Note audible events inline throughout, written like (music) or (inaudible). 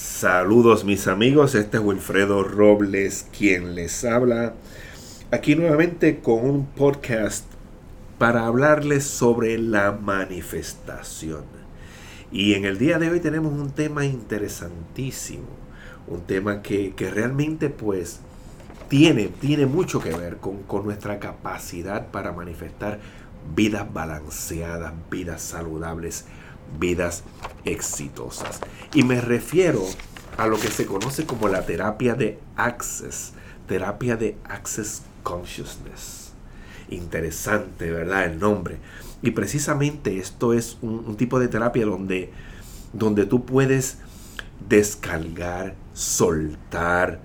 Saludos mis amigos, este es Wilfredo Robles quien les habla aquí nuevamente con un podcast para hablarles sobre la manifestación. Y en el día de hoy tenemos un tema interesantísimo, un tema que, realmente pues tiene, tiene mucho que ver con, con nuestra capacidad para manifestar vidas balanceadas, vidas saludables, vidas exitosas. Y me refiero a lo que se conoce como la terapia de Access, terapia de Access Consciousness. Interesante, ¿verdad? El nombre. Y precisamente esto es un, tipo de terapia donde, donde tú puedes descargar, soltar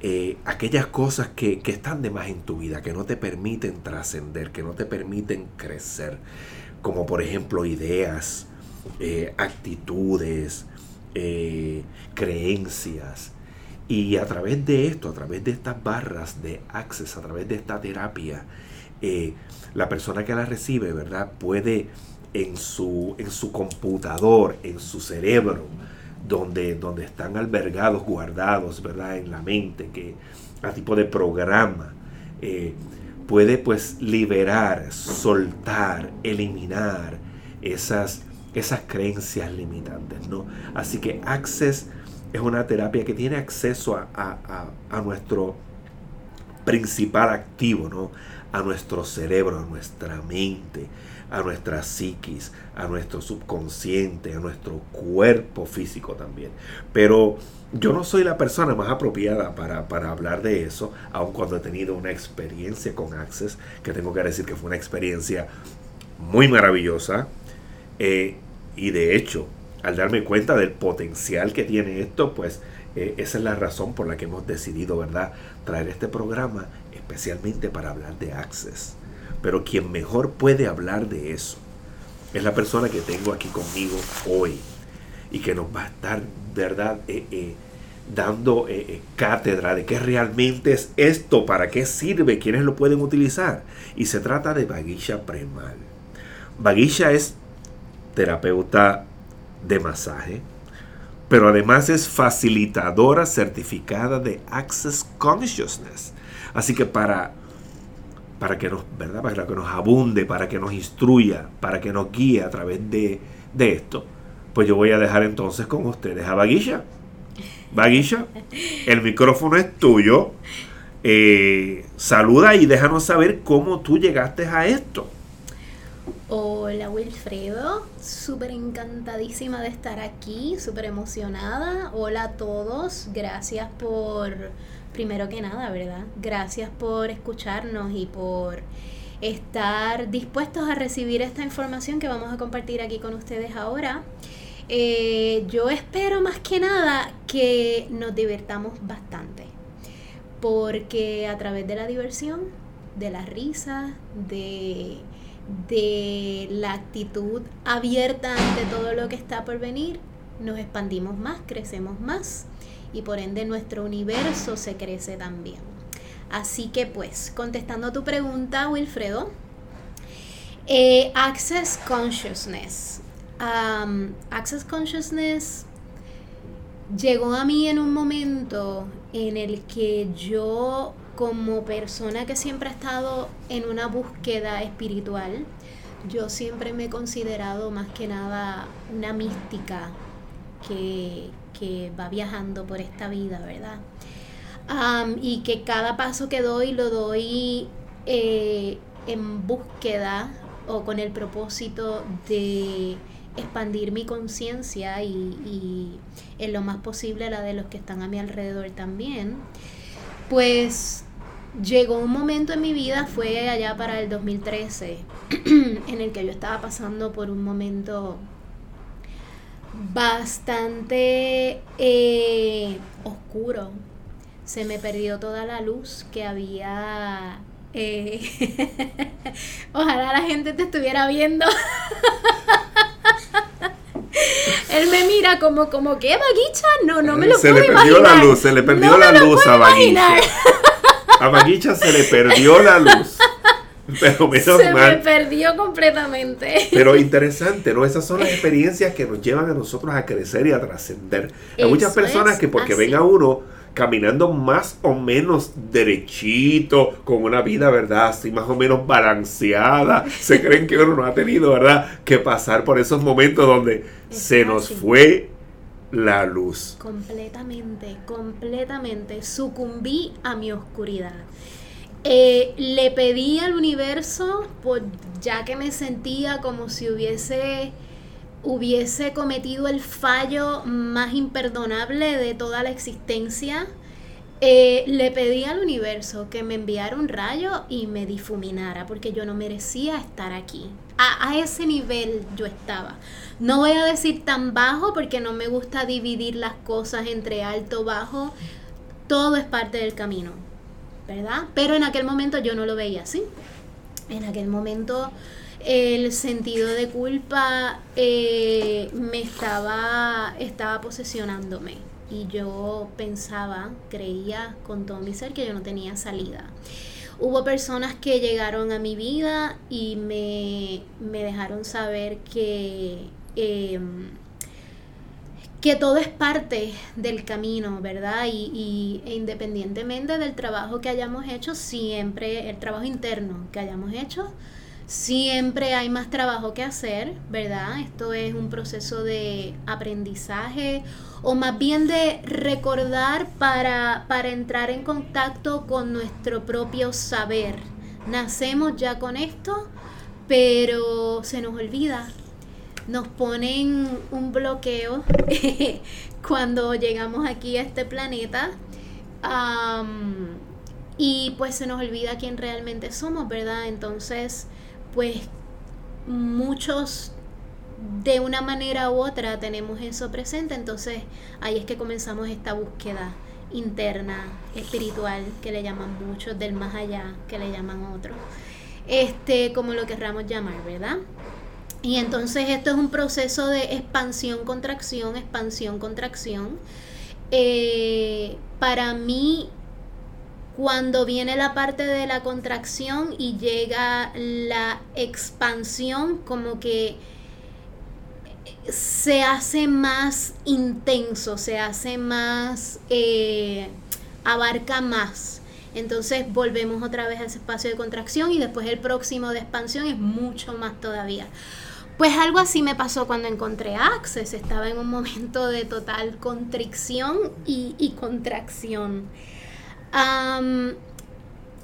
eh, aquellas cosas que, que están de más en tu vida, que no te permiten trascender, que no te permiten crecer, como por ejemplo ideas, eh, actitudes, eh, creencias. Y a través de esto, a través de estas barras de access, a través de esta terapia, eh, la persona que la recibe, ¿verdad? Puede en su, en su computador, en su cerebro, donde, donde están albergados, guardados, ¿verdad? En la mente, que a tipo de programa, puede pues liberar, soltar, eliminar esas esas creencias limitantes, ¿no? Así que Access es una terapia que tiene acceso a, nuestro principal activo, ¿no? A nuestro cerebro, a nuestra mente, a nuestra psiquis, a nuestro subconsciente, a nuestro cuerpo físico también. Pero yo no soy la persona más apropiada para, para, hablar de eso, aun cuando he tenido una experiencia con Access, que tengo que decir que fue una experiencia muy maravillosa. Eh, y de hecho, al darme cuenta del potencial que tiene esto, pues eh, esa es la razón por la que hemos decidido, ¿verdad?, traer este programa especialmente para hablar de Access. Pero quien mejor puede hablar de eso es la persona que tengo aquí conmigo hoy y que nos va a estar, ¿verdad?, eh, eh, dando cátedra de qué realmente es esto, para qué sirve, quiénes lo pueden utilizar. Y se trata de Bagisha Premal. Bagisha es terapeuta de masaje, pero además es facilitadora certificada de Access Consciousness. Así que para, para, que, nos, ¿verdad? para que nos abunde, para que nos instruya, para que nos guíe a través de, esto, pues yo voy a dejar entonces con ustedes a Baguilla. Baguilla, el micrófono es tuyo. Eh, saluda y déjanos saber cómo tú llegaste a esto. Hola Wilfredo, súper encantadísima de estar aquí, súper emocionada. Hola a todos, gracias por, primero que nada, ¿verdad? Gracias por escucharnos y por estar dispuestos a recibir esta información que vamos a compartir aquí con ustedes ahora. Eh, yo espero más que nada que nos divertamos bastante, porque a través de la diversión, de la risa, de de la actitud abierta ante todo lo que está por venir, nos expandimos más, crecemos más y por ende nuestro universo se crece también. Así que pues, contestando a tu pregunta, Wilfredo, eh, Access Consciousness. access Consciousness llegó a mí en un momento en el que yo como persona que siempre ha estado en una búsqueda espiritual, yo siempre me he considerado más que nada una mística que, va viajando por esta vida, ¿verdad? y que cada paso que doy lo doy eh, en búsqueda o con el propósito de expandir mi conciencia y, y, en lo más posible la de los que están a mi alrededor también. Pues llegó un momento en mi vida, fue allá para el 2013, (clears throat) en el que yo estaba pasando por un momento bastante eh, oscuro. Se me perdió toda la luz que había. Eh, (laughs) ojalá la gente te estuviera viendo. (laughs) Él me mira como, como, ¿qué, Baguicha? No, no me lo se puedo le perdió la luz, se le perdió la luz a Baguicha. (laughs) A Baguicha se le perdió la luz. Pero menos Se me mal. perdió completamente. Pero interesante, ¿no? Esas son las experiencias que nos llevan a nosotros a crecer y a trascender. Hay muchas personas es que porque así. ven a uno caminando más o menos derechito, con una vida, ¿verdad? Así más o menos balanceada, se creen que uno no ha tenido, ¿verdad? Que pasar por esos momentos donde Es se nos fue la luz. Completamente, completamente. Sucumbí a mi oscuridad. Eh, le pedí al universo, por, ya que me sentía como si hubiese, hubiese cometido el fallo más imperdonable de toda la existencia. eh, le pedí al universo que me enviara un rayo y me difuminara, porque yo no merecía estar aquí. A, ese nivel yo estaba. No voy a decir tan bajo porque no me gusta dividir las cosas entre alto, bajo. Todo es parte del camino, ¿verdad? Pero en aquel momento yo no lo veía así. En aquel momento el sentido de culpa eh, me estaba, estaba posesionándome. Y yo pensaba, creía con todo mi ser que yo no tenía salida. Hubo personas que llegaron a mi vida y me, me dejaron saber que, em, que todo es parte del camino, ¿verdad? Y, y- e independientemente del trabajo que hayamos hecho, siempre, el trabajo interno que hayamos hecho, siempre hay más trabajo que hacer, ¿verdad? Esto es un proceso de aprendizaje o más bien de recordar para, para entrar en contacto con nuestro propio saber. Nacemos ya con esto, pero se nos olvida. Nos ponen un bloqueo (laughs) cuando llegamos aquí a este planeta. y pues se nos olvida quién realmente somos, ¿verdad? Entonces, pues muchos de una manera u otra tenemos eso presente, entonces ahí es que comenzamos esta búsqueda interna, espiritual, que le llaman muchos, del más allá, que le llaman otros, este, como lo querramos llamar, ¿verdad? Y entonces esto es un proceso de expansión, contracción, expansión, contracción. Eh, para mí, cuando viene la parte de la contracción y llega la expansión, como que se hace más intenso, se hace más, eh, abarca más. Entonces volvemos otra vez a ese espacio de contracción y después el próximo de expansión es mucho más todavía. Pues algo así me pasó cuando encontré Access. Estaba en un momento de total constricción y, y contracción.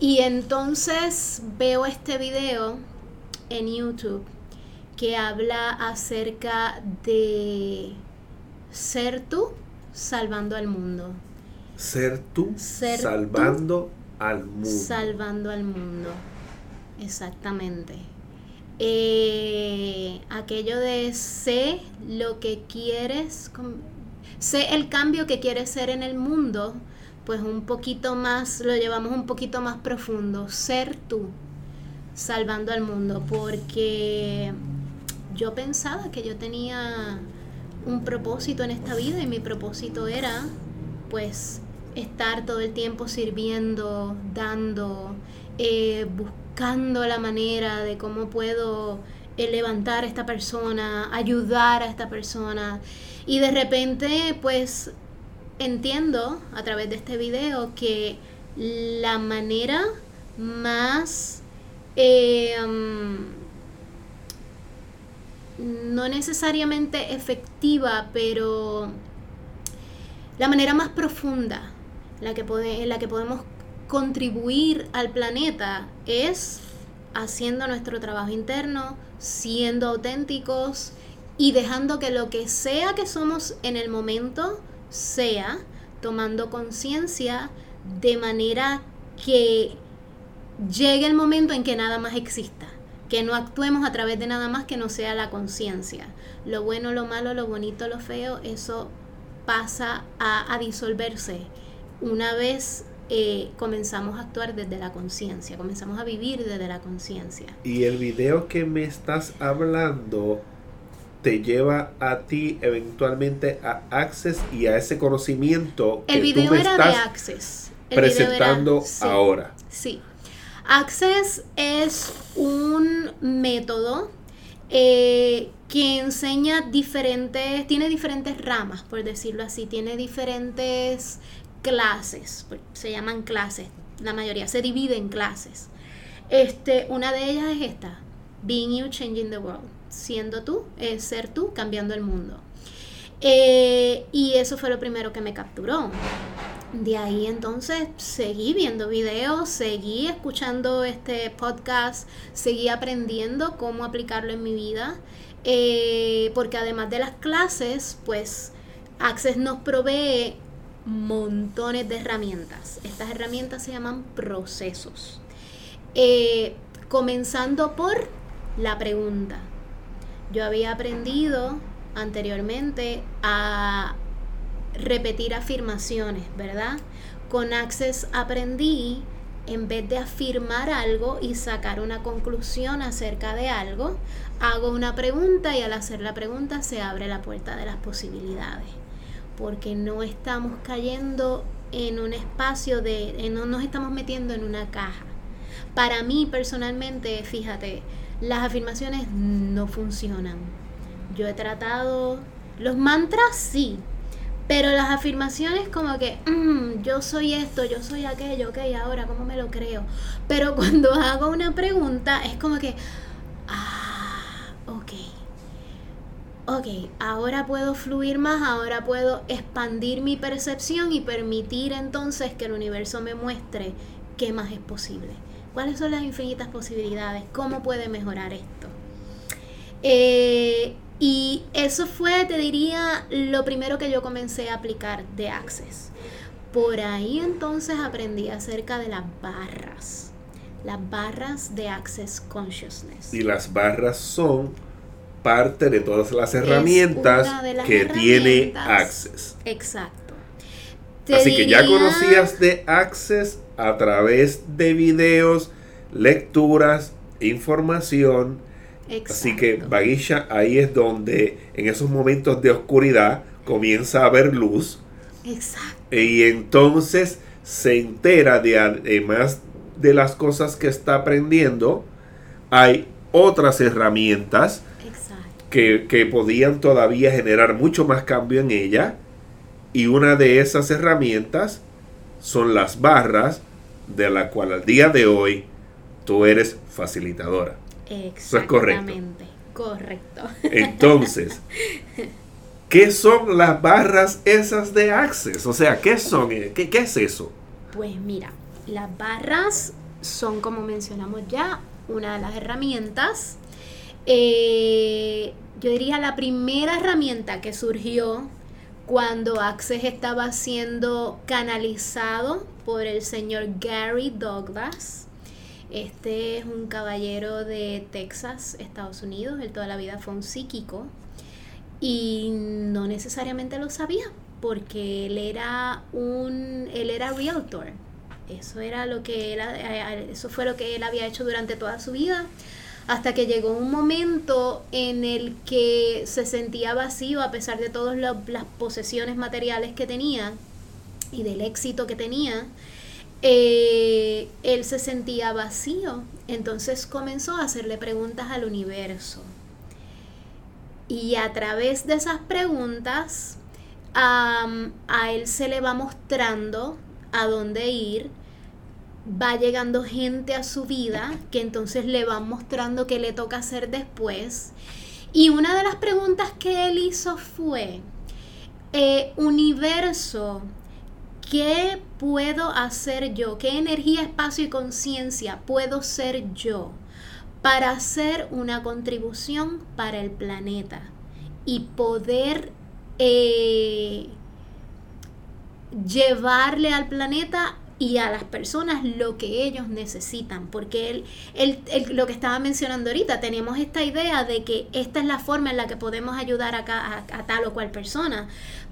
Y entonces veo este video en YouTube que habla acerca de ser tú salvando al mundo. Ser tú Ser tú. salvando al mundo. Salvando al mundo. Exactamente. Eh, aquello de sé lo que quieres, sé el cambio que quieres ser en el mundo, pues un poquito más, lo llevamos un poquito más profundo. Ser tú, salvando al mundo, porque yo pensaba que yo tenía un propósito en esta vida y mi propósito era pues estar todo el tiempo sirviendo, dando, eh, buscando la manera de cómo puedo eh, levantar a esta persona, ayudar a esta persona. Y de repente pues entiendo a través de este video que la manera más mm, no necesariamente efectiva, pero la manera más profunda la que pode- en la que podemos contribuir al planeta es haciendo nuestro trabajo interno, siendo auténticos y dejando que lo que sea que somos en el momento sea tomando conciencia de manera que llegue el momento en que nada más exista, que no actuemos a través de nada más que no sea la conciencia. Lo bueno, lo malo, lo bonito, lo feo, eso pasa a, disolverse una vez eh, comenzamos a actuar desde la conciencia, comenzamos a vivir desde la conciencia. Y el video que me estás hablando te lleva a ti eventualmente a Access y a ese conocimiento que El tú video me era de estás Access. El video era- presentando sí. ahora. Sí. Access es un método eh, que enseña diferentes, tiene diferentes ramas, por decirlo así, tiene diferentes clases, se llaman clases, la mayoría se divide en clases. Este, una de ellas es esta, Being You, Changing the World, siendo tú, es ser tú, cambiando el mundo. Eh, y eso fue lo primero que me capturó. De ahí entonces seguí viendo videos, seguí escuchando este podcast, seguí aprendiendo cómo aplicarlo en mi vida, eh, porque además de las clases, pues Access nos provee montones de herramientas. Estas herramientas se llaman procesos. Eh, comenzando por la pregunta. Yo había aprendido anteriormente a repetir afirmaciones, ¿verdad? Con Access aprendí, en vez de afirmar algo y sacar una conclusión acerca de algo, hago una pregunta y al hacer la pregunta se abre la puerta de las posibilidades. Porque no estamos cayendo en un espacio de, no nos estamos metiendo en una caja. Para mí personalmente, fíjate, las afirmaciones no funcionan. Yo he tratado, los mantras sí, pero las afirmaciones como que, mm, yo soy esto, yo soy aquello, ok, ahora, ¿cómo me lo creo? Pero (laughs) cuando hago una pregunta es como que, ah, ok. Ok, ahora puedo fluir más, ahora puedo expandir mi percepción y permitir entonces que el universo me muestre qué más es posible. ¿Cuáles son las infinitas posibilidades? ¿Cómo puede mejorar esto? Eh, y eso fue, te diría, lo primero que yo comencé a aplicar de Access. Por ahí entonces aprendí acerca de las barras, las barras de Access Consciousness. Y las barras son parte de todas las herramientas que tiene Access. Exacto. Así que ya conocías de Access a través de videos, lecturas, información Así que Bagisha ahí es donde en esos momentos de oscuridad comienza a ver luz. Exacto. Y entonces se entera de además de las cosas que está aprendiendo, hay otras herramientas que, que podían todavía generar mucho más cambio en ella. Y una de esas herramientas son las barras de la cual al día de hoy tú eres facilitadora. Eso es correcto. Correcto. Entonces, ¿qué son las barras esas de Access? O sea, ¿qué son? ¿Qué, qué es eso? Pues mira, las barras son, como mencionamos ya, una de las herramientas. Eh, yo diría la primera herramienta que surgió cuando Access estaba siendo canalizado por el señor Gary Douglas. Este es un caballero de Texas, Estados Unidos. Él toda la vida fue un psíquico y no necesariamente lo sabía porque él era un él era realtor. Eso era lo que él, eso fue lo que él había hecho durante toda su vida hasta que llegó un momento en el que se sentía vacío a pesar de todas las posesiones materiales que tenía y del éxito que tenía eh, él se sentía vacío, entonces comenzó a hacerle preguntas al universo. Y a través de esas preguntas, a él se le va mostrando a dónde ir, va llegando gente a su vida que entonces le van mostrando qué le toca hacer después. Y una de las preguntas que él hizo fue, eh, universo, ¿Qué puedo hacer yo? ¿Qué energía, espacio y conciencia puedo ser yo para hacer una contribución para el planeta y poder eh, llevarle al planeta y a las personas lo que ellos necesitan, porque él, lo que estaba mencionando ahorita, tenemos esta idea de que esta es la forma en la que podemos ayudar a, a tal o cual persona,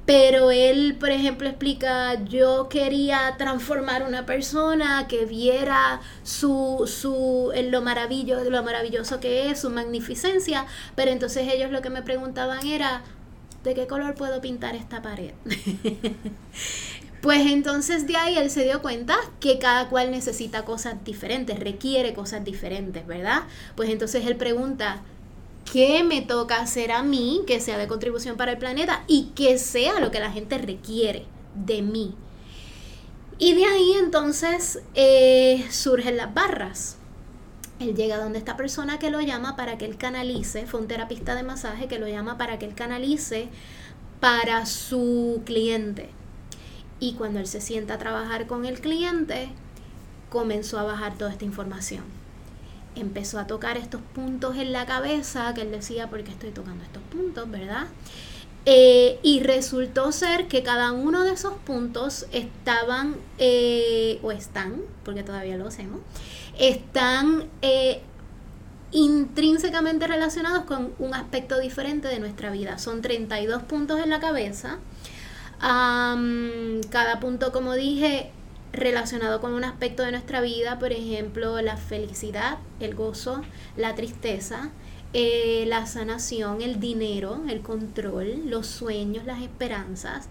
pero él, por ejemplo, explica, yo quería transformar una persona que viera su, su, lo, maravillo, lo maravilloso que es, su magnificencia, pero entonces ellos lo que me preguntaban era, ¿de qué color puedo pintar esta pared? (laughs) Pues entonces de ahí él se dio cuenta que cada cual necesita cosas diferentes, requiere cosas diferentes, ¿verdad? Pues entonces él pregunta, ¿qué me toca hacer a mí que sea de contribución para el planeta y que sea lo que la gente requiere de mí? Y de ahí entonces eh, surgen las barras. Él llega donde esta persona que lo llama para que él canalice, fue un terapista de masaje que lo llama para que él canalice para su cliente. Y cuando él se sienta a trabajar con el cliente, comenzó a bajar toda esta información. Empezó a tocar estos puntos en la cabeza, que él decía, ¿por qué estoy tocando estos puntos, verdad? Eh, y resultó ser que cada uno de esos puntos estaban, eh, o están, porque todavía lo hacemos, están eh, intrínsecamente relacionados con un aspecto diferente de nuestra vida. Son 32 puntos en la cabeza. Cada punto, como dije, relacionado con un aspecto de nuestra vida, por ejemplo, la felicidad, el gozo, la tristeza, eh, la sanación, el dinero, el control, los sueños, las esperanzas,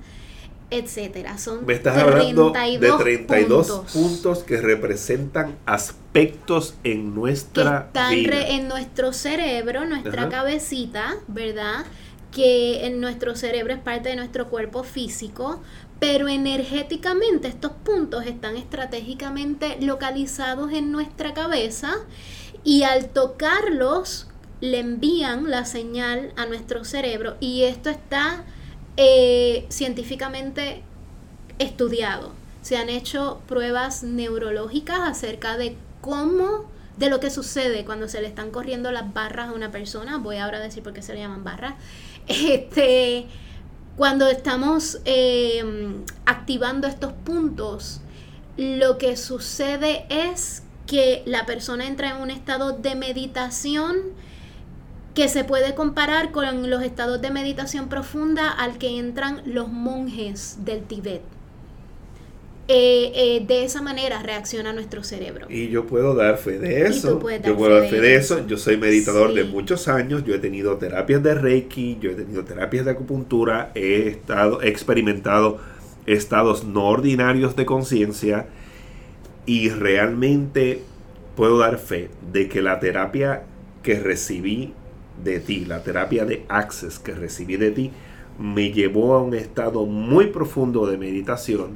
etcétera. Son Me estás hablando de 32 puntos. que representan aspectos en nuestra que están en nuestro cerebro, nuestra cabecita, ¿verdad? Que en nuestro cerebro es parte de nuestro cuerpo físico, pero energéticamente estos puntos están estratégicamente localizados en nuestra cabeza y al tocarlos le envían la señal a nuestro cerebro y esto está eh, científicamente estudiado. Se han hecho pruebas neurológicas acerca de cómo, de lo que sucede cuando se le están corriendo las barras a una persona. Voy ahora a decir por qué se le llaman barras. Este, cuando estamos eh, activando estos puntos, lo que sucede es que la persona entra en un estado de meditación que se puede comparar con los estados de meditación profunda al que entran los monjes del Tíbet. Eh, eh, de esa manera reacciona nuestro cerebro. Y yo puedo dar fe de eso. yo puedo dar fe de eso. Yo soy meditador de muchos años. Yo he tenido terapias de Reiki, yo he tenido terapias de acupuntura, he estado, he experimentado estados no ordinarios de conciencia y realmente puedo dar fe de que la terapia que recibí de ti, la terapia de Access que recibí de ti, me llevó a un estado muy profundo de meditación,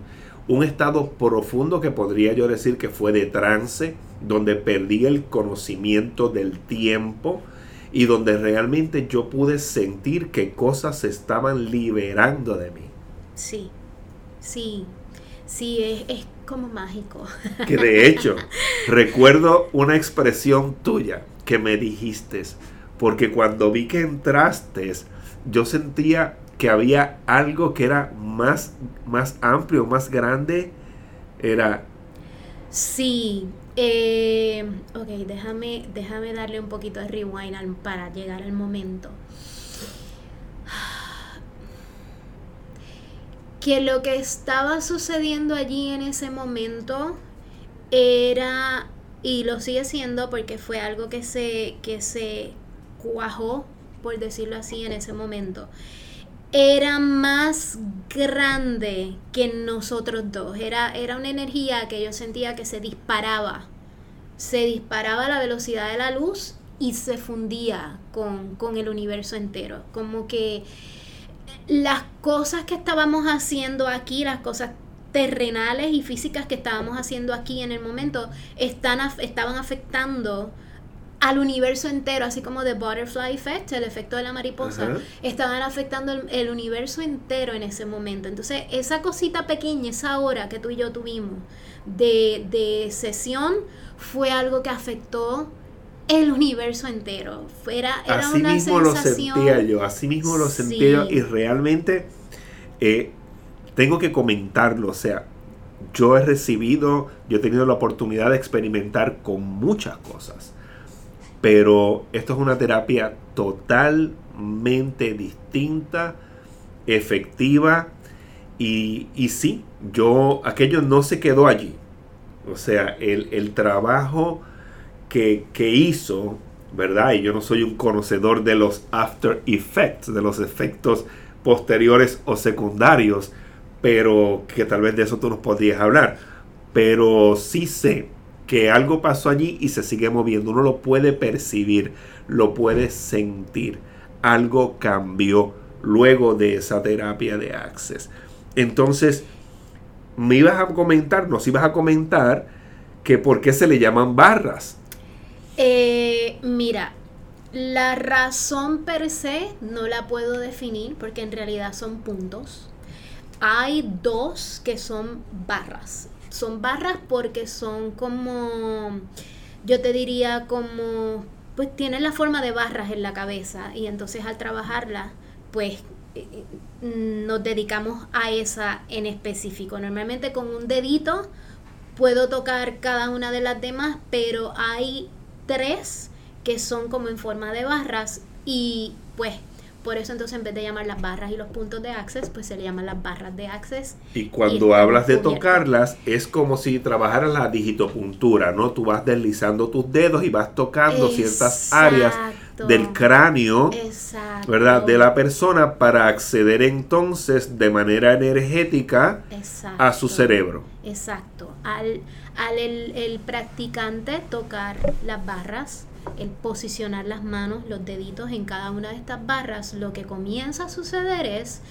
un estado profundo que podría yo decir que fue de trance, donde perdí el conocimiento del tiempo y donde realmente yo pude sentir que cosas se estaban liberando de mí. Sí, sí, sí, es, es como mágico. (laughs) Que de hecho, recuerdo una expresión tuya que me dijiste, porque cuando vi que entraste, yo sentía que había algo que era más, más amplio, más grande. Era... Sí, eh, ok, déjame, déjame darle un poquito de rewind para llegar al momento. (sighs) Que lo que estaba sucediendo allí en ese momento era, y lo sigue siendo porque fue algo que se, que se cuajó, por decirlo así, en ese momento, era más grande que nosotros dos. Era, era una energía que yo sentía que se disparaba. Se disparaba a la velocidad de la luz y se fundía con, con el universo entero. Como que las cosas que estábamos haciendo aquí, las cosas terrenales y físicas que estábamos haciendo aquí en el momento, están, estaban afectando al universo entero, así como The Butterfly Effect, el efecto de la mariposa, estaban afectando el, universo entero en ese momento. Entonces, esa cosita pequeña, esa hora que tú y yo tuvimos de, de sesión, fue algo que afectó el universo entero. Era, era así mismo lo sentía yo, así mismo lo sentía yo, y realmente eh, tengo que comentarlo, o sea, yo he recibido, yo he tenido la oportunidad de experimentar con muchas cosas pero esto es una terapia totalmente distinta, efectiva. Y, y sí, yo, aquello no se quedó allí. O sea, el, trabajo que, que, hizo, ¿verdad? Y yo no soy un conocedor de los after effects, de los efectos posteriores o secundarios, pero que tal vez de eso tú nos podrías hablar. Pero sí sé que algo pasó allí y se sigue moviendo. Uno lo puede percibir, lo puede sentir. Algo cambió luego de esa terapia de Access. Entonces, me ibas a comentar, nos ibas a comentar que por qué se le llaman barras. Eh, mira, la razón per se no la puedo definir porque en realidad son puntos. Hay dos que son barras. Son barras porque son como, yo te diría como, pues tienen la forma de barras en la cabeza y entonces al trabajarla, pues eh, eh, nos dedicamos a esa en específico. Normalmente con un dedito puedo tocar cada una de las demás, pero hay tres que son como en forma de barras y pues por eso entonces en vez de llamar las barras y los puntos de access, pues se le llaman las barras de access. Y cuando hablas de tocarlas, es como si trabajaras la digitopuntura, ¿no? Tú vas deslizando tus dedos y vas tocando ciertas áreas del cráneo, ¿verdad? De la persona para acceder entonces de manera energética a su cerebro. Exacto. Al, al el practicante tocar las barras, el posicionar las manos, los deditos en cada una de estas barras, lo que comienza a suceder es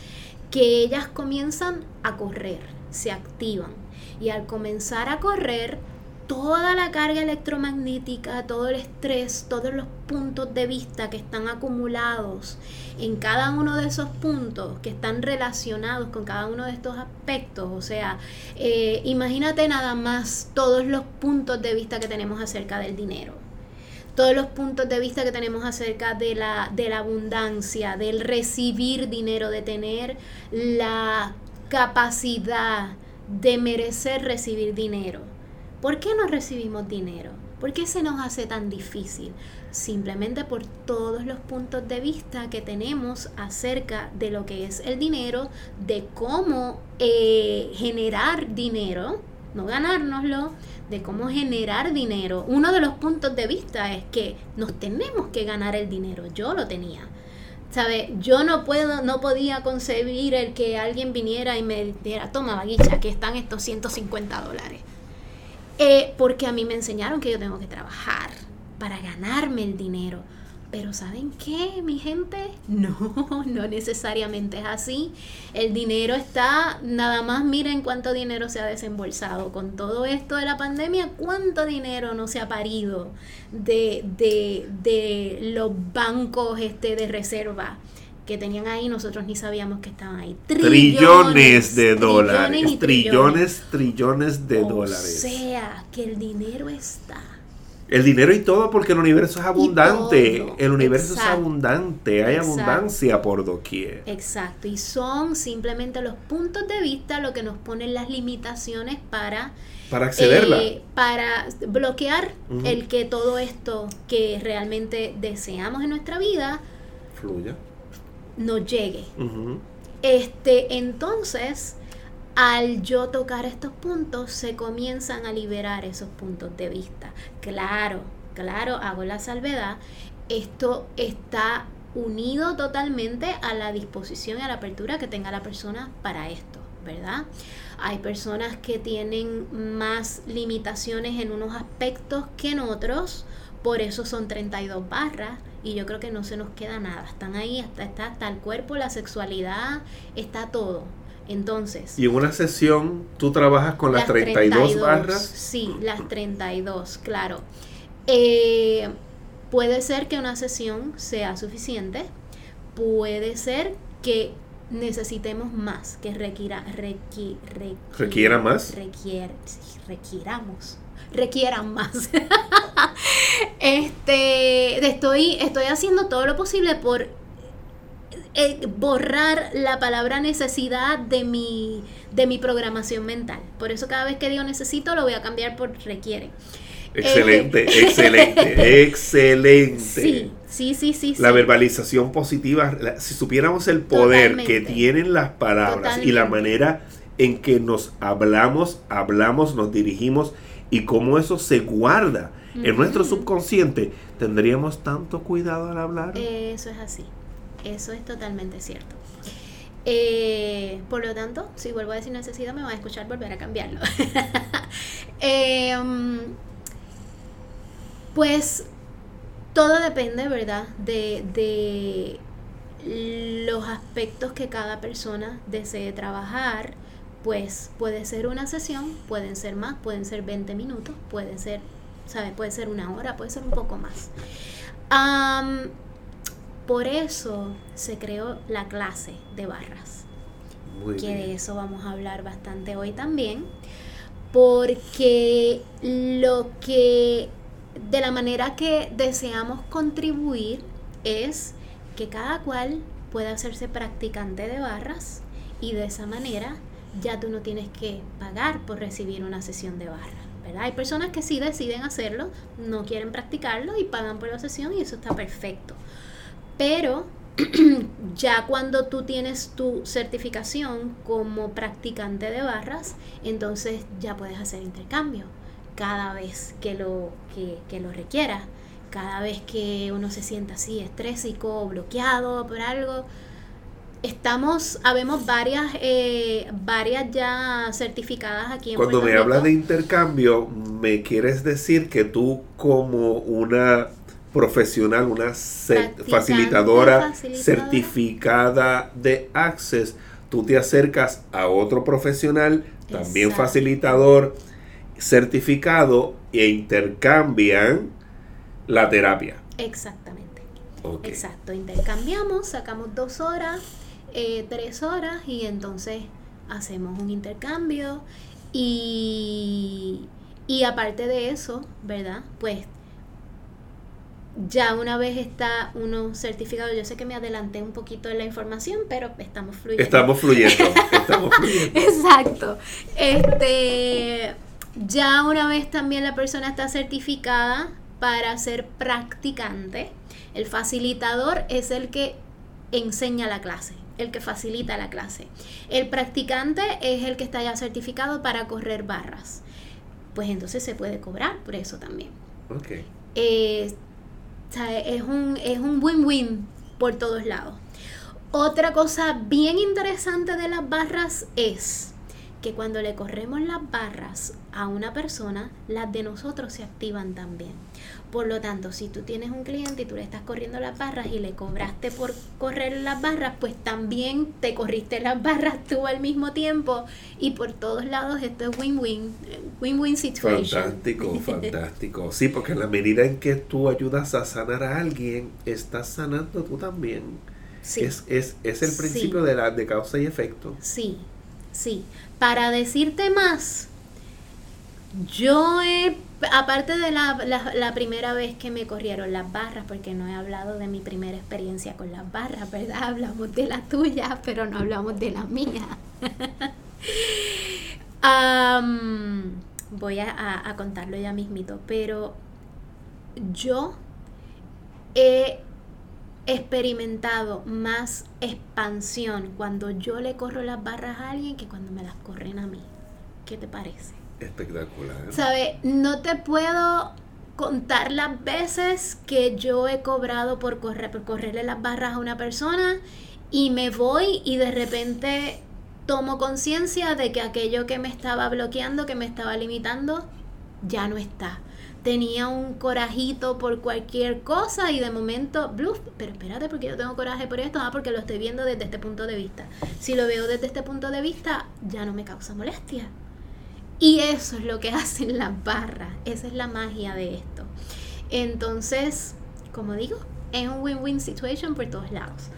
que ellas comienzan a correr, se activan. Y al comenzar a correr, toda la carga electromagnética, todo el estrés, todos los puntos de vista que están acumulados en cada uno de esos puntos, que están relacionados con cada uno de estos aspectos. O sea, eh, imagínate nada más todos los puntos de vista que tenemos acerca del dinero todos los puntos de vista que tenemos acerca de la, de la abundancia, del recibir dinero, de tener la capacidad de merecer recibir dinero. ¿Por qué no recibimos dinero? ¿Por qué se nos hace tan difícil? Simplemente por todos los puntos de vista que tenemos acerca de lo que es el dinero, de cómo eh, generar dinero, no ganárnoslo, de cómo generar dinero, uno de los puntos de vista es que nos tenemos que ganar el dinero. Yo lo tenía. ¿Sabe? Yo no puedo, no podía concebir el que alguien viniera y me dijera, toma, vaguicha, aquí están estos 150 dólares. Eh, porque a mí me enseñaron que yo tengo que trabajar para ganarme el dinero. Pero ¿saben qué, mi gente? (laughs) No, no necesariamente es así. El dinero está, nada más miren cuánto dinero se ha desembolsado con todo esto de la pandemia, cuánto dinero no se ha parido de, de, de los bancos este, de reserva que tenían ahí, nosotros ni sabíamos que estaban ahí. Trillones, de dólares. Trillones, trillones, de dólares. O sea, que el dinero está el dinero y todo porque el universo es abundante. El universo es abundante, hay abundancia por doquier. Exacto, y son simplemente los puntos de vista lo que nos ponen las limitaciones para... Para accederla. Eh, para bloquear el que todo esto que realmente deseamos en nuestra vida... Fluya. Nos llegue. Este, entonces al yo tocar estos puntos, se comienzan a liberar esos puntos de vista. Claro, claro, hago la salvedad. Esto está unido totalmente a la disposición y a la apertura que tenga la persona para esto, ¿verdad? Hay personas que tienen más limitaciones en unos aspectos que en otros, por eso son 32 barras y yo creo que no se nos queda nada. Están ahí, está el cuerpo, la sexualidad, está todo. Entonces. ¿Y en una sesión tú trabajas con las, 32, barras? Sí, las 32, claro. Eh, puede ser que una sesión sea suficiente, puede ser que necesitemos más, que requiera, requiera más. Requier, requieramos requieran más. (laughs) este, estoy, estoy haciendo todo lo posible por eh, borrar la palabra necesidad de mi, de mi programación mental. Por eso cada vez que digo necesito lo voy a cambiar por requiere. Excelente, eh, excelente, (laughs) excelente. Sí, sí, sí, sí. La verbalización positiva, si supiéramos el poder que tienen las palabras y la manera en que nos hablamos, hablamos, nos dirigimos y cómo eso se guarda en nuestro subconsciente, tendríamos tanto cuidado al hablar. Eso es así. Eso es totalmente cierto. Eh, por lo tanto, si vuelvo a decir necesidad, me van a escuchar volver a cambiarlo. (laughs) Em, pues todo depende, ¿verdad? De, de los aspectos que cada persona desee trabajar. Pues puede ser una sesión, pueden ser más, pueden ser 20 minutos, pueden ser, ¿sabes? Puede ser una hora, puede ser un poco más. Por eso se creó la clase de barras. que de eso vamos a hablar bastante hoy también. Porque lo que de la manera que deseamos contribuir es que cada cual pueda hacerse practicante de barras y de esa manera ya tú no tienes que pagar por recibir una sesión de barras. ¿verdad? Hay personas que sí deciden hacerlo, no quieren practicarlo y pagan por la sesión y eso está perfecto. Pero (clears throat) ya cuando tú tienes tu certificación como practicante de barras, entonces ya puedes hacer intercambio cada vez que lo, que, lo requiera, cada vez que uno se sienta así estrésico, bloqueado por algo. Estamos, habemos varias, eh, varias ya certificadas aquí en Cuando me hablas de intercambio, ¿me quieres decir que tú como una profesional, una facilitadora, certificada de Access, tú te acercas a otro profesional, también facilitador, certificado e intercambian la terapia. Exactamente. Exacto, intercambiamos, sacamos dos horas, eh, tres horas y entonces hacemos un intercambio y, y aparte de eso, ¿verdad? Pues ya una vez está uno certificado, yo sé que me adelanté un poquito de la información, pero estamos fluyendo. Estamos fluyendo, (laughs) estamos fluyendo. Exacto. Este ya una vez también la persona está certificada para ser practicante, el facilitador es el que enseña la clase, el que facilita la clase. El practicante es el que está ya certificado para correr barras. Pues entonces se puede cobrar por eso también. Okay. Eh, es un es un win-win por todos lados. Otra cosa bien interesante de las barras es que cuando le corremos las barras a una persona, las de nosotros se activan también. Por lo tanto, si tú tienes un cliente y tú le estás corriendo las barras y le cobraste por correr las barras, pues también te corriste las barras tú al mismo tiempo y por todos lados esto es win-win, win-win situation. Fantástico, (laughs) fantástico. Sí, porque en la medida en que tú ayudas a sanar a alguien, estás sanando tú también. Sí. Es, es, es el principio de, la, de causa y efecto. Sí, sí. Para decirte más, yo he, aparte de la, primera vez que me corrieron las barras, porque no he hablado de mi primera experiencia con las barras, ¿verdad? (laughs) Hablamos de la tuya, pero no hablamos de la mía. (laughs) voy a, a contarlo ya mismito, pero yo he experimentado más expansión cuando yo le corro las barras a alguien que cuando me las corren a mí. ¿Qué te parece? Espectacular. ¿Sabe? No te puedo contar las veces que yo he cobrado por correr por correrle las barras a una persona y me voy y de repente tomo conciencia de que aquello que me estaba bloqueando, que me estaba limitando, ya no está tenía un corajito por cualquier cosa y de momento, bluff, pero espérate porque yo tengo coraje por esto, ah, porque lo estoy viendo desde este punto de vista. Si lo veo desde este punto de vista, ya no me causa molestia. Y eso es lo que (laughs) hacen las barras, esa es la magia de esto. Entonces, como digo, es un win-win situation por todos lados.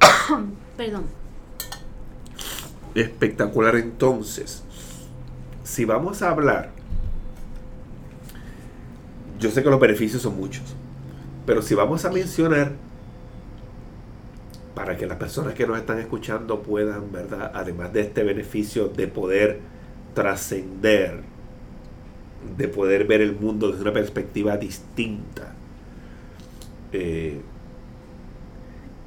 (coughs) Perdón. Espectacular entonces. Si vamos a hablar yo sé que los beneficios son muchos, pero si vamos a mencionar, para que las personas que nos están escuchando puedan, ¿verdad? Además de este beneficio de poder trascender, de poder ver el mundo desde una perspectiva distinta, eh,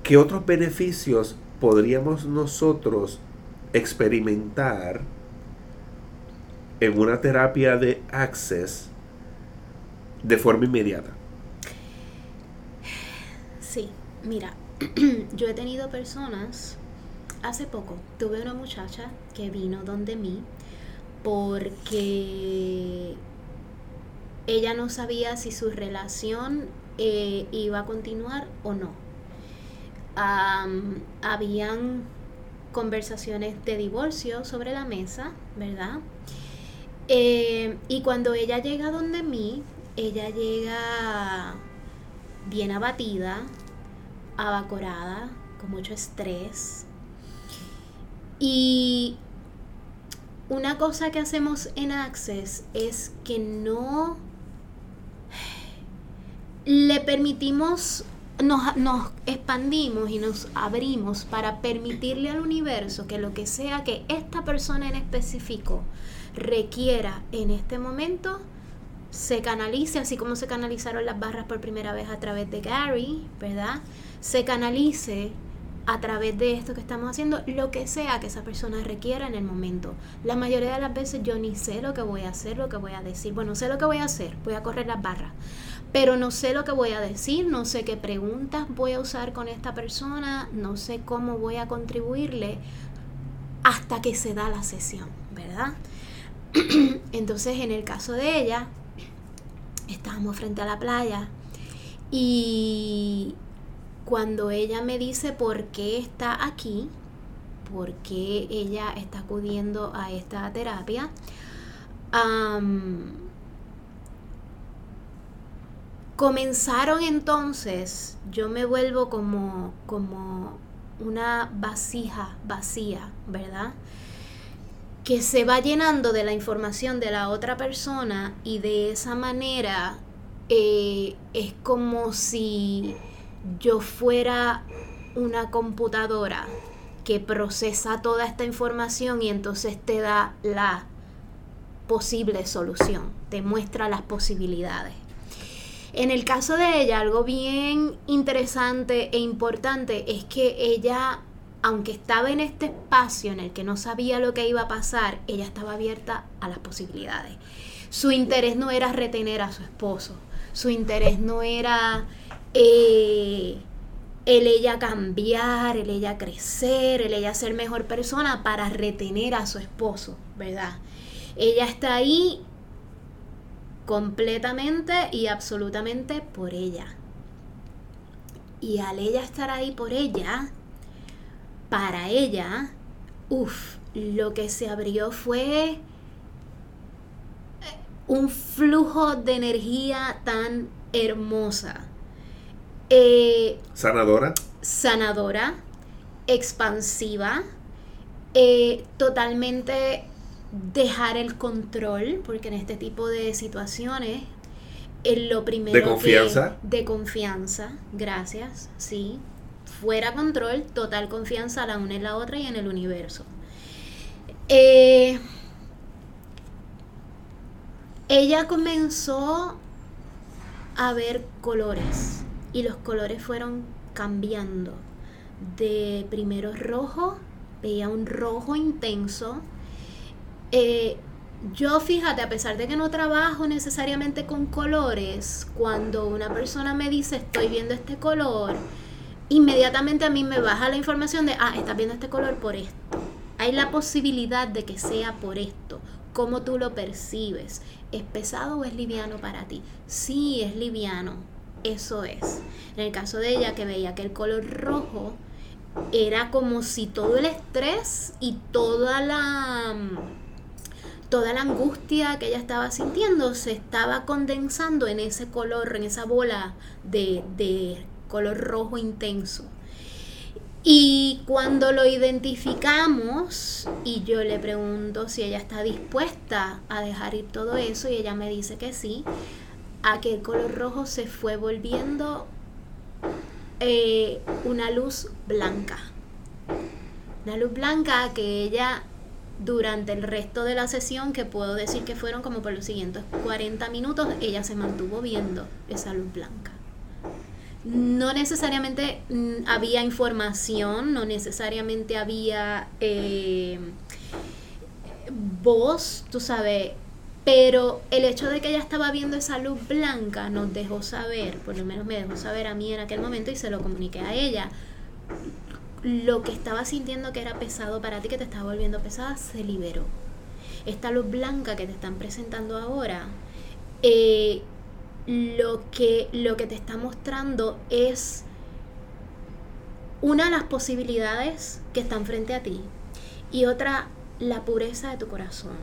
¿qué otros beneficios podríamos nosotros experimentar en una terapia de access de forma inmediata. Sí, mira, (clears throat) yo he tenido personas hace poco tuve una muchacha que vino donde mí porque ella no sabía si su relación eh, iba a continuar o no. habían conversaciones de divorcio sobre la mesa, ¿verdad? Eh, y cuando ella llega donde mí, ella llega bien abatida, abacorada, con mucho estrés. Y una cosa que hacemos en Access es que no le permitimos, nos, nos, expandimos y nos abrimos para permitirle al universo que lo que sea que esta persona en específico requiera en este momento, se canalice, así como se canalizaron las barras por primera vez a través de Gary, ¿verdad? Se canalice a través de esto que estamos haciendo, lo que sea que esa persona requiera en el momento. La mayoría de las veces yo ni sé lo que voy a hacer, lo que voy a decir. Bueno, sé lo que voy a hacer, voy a correr las barras, pero no sé lo que voy a decir, no sé qué preguntas voy a usar con esta persona, no sé cómo voy a contribuirle hasta que se da la sesión, ¿verdad? (clears throat) Entonces, en el caso de ella, estábamos frente a la playa y cuando ella me dice por qué está aquí, por qué ella está acudiendo a esta terapia, comenzaron entonces, yo me vuelvo como, como una vasija vacía, ¿verdad? Que se va llenando de la información de la otra persona y de esa manera eh, es como si yo fuera una computadora que procesa toda esta información y entonces te da la posible solución, te muestra las posibilidades. En el caso de ella, algo bien interesante e importante es que ella, aunque estaba en este espacio en el que no sabía lo que iba a pasar, ella estaba abierta a las posibilidades. Su interés no era retener a su esposo, su interés no era eh, el ella cambiar, el ella crecer, el ella ser mejor persona para retener a su esposo, ¿verdad? Ella está ahí completamente y absolutamente por ella. Y al ella estar ahí por ella, para ella, uff, lo que se abrió fue un flujo de energía tan hermosa. Eh, sanadora. Sanadora, expansiva, eh, totalmente dejar el control, porque en este tipo de situaciones es lo primero de confianza de confianza gracias sí fuera control total confianza la una en la otra y en el universo. Eh, ella comenzó a ver colores y los colores fueron cambiando. De primero rojo veía un rojo intenso. Eh, yo fíjate, a pesar de que no trabajo necesariamente con colores, cuando una persona me dice estoy viendo este color, inmediatamente a mí me baja la información de, ah, estás viendo este color por esto. Hay la posibilidad de que sea por esto. ¿Cómo tú lo percibes? ¿Es pesado o es liviano para ti? Sí, es liviano. Eso es. En el caso de ella que veía que el color rojo era como si todo el estrés y toda la toda la angustia que ella estaba sintiendo se estaba condensando en ese color, en esa bola de, color rojo intenso. Y cuando lo identificamos y yo le pregunto si ella está dispuesta a dejar ir todo eso y ella me dice que sí, a que el color rojo se fue volviendo eh, una luz blanca. Una luz blanca que ella durante el resto de la sesión, que puedo decir que fueron como por los siguientes 40 minutos, ella se mantuvo viendo esa luz blanca. No necesariamente mm, había información, no necesariamente había eh, voz, tú sabes, pero el hecho de que ella estaba viendo esa luz blanca nos dejó saber, por lo menos me dejó saber a mí en aquel momento y se lo comuniqué a ella, lo que estaba sintiendo que era pesado para ti, que te estaba volviendo pesada, se liberó. Esta luz blanca que te están presentando ahora, eh, lo, que, lo que te está mostrando es una de las posibilidades que están frente a ti y otra la pureza de tu corazón,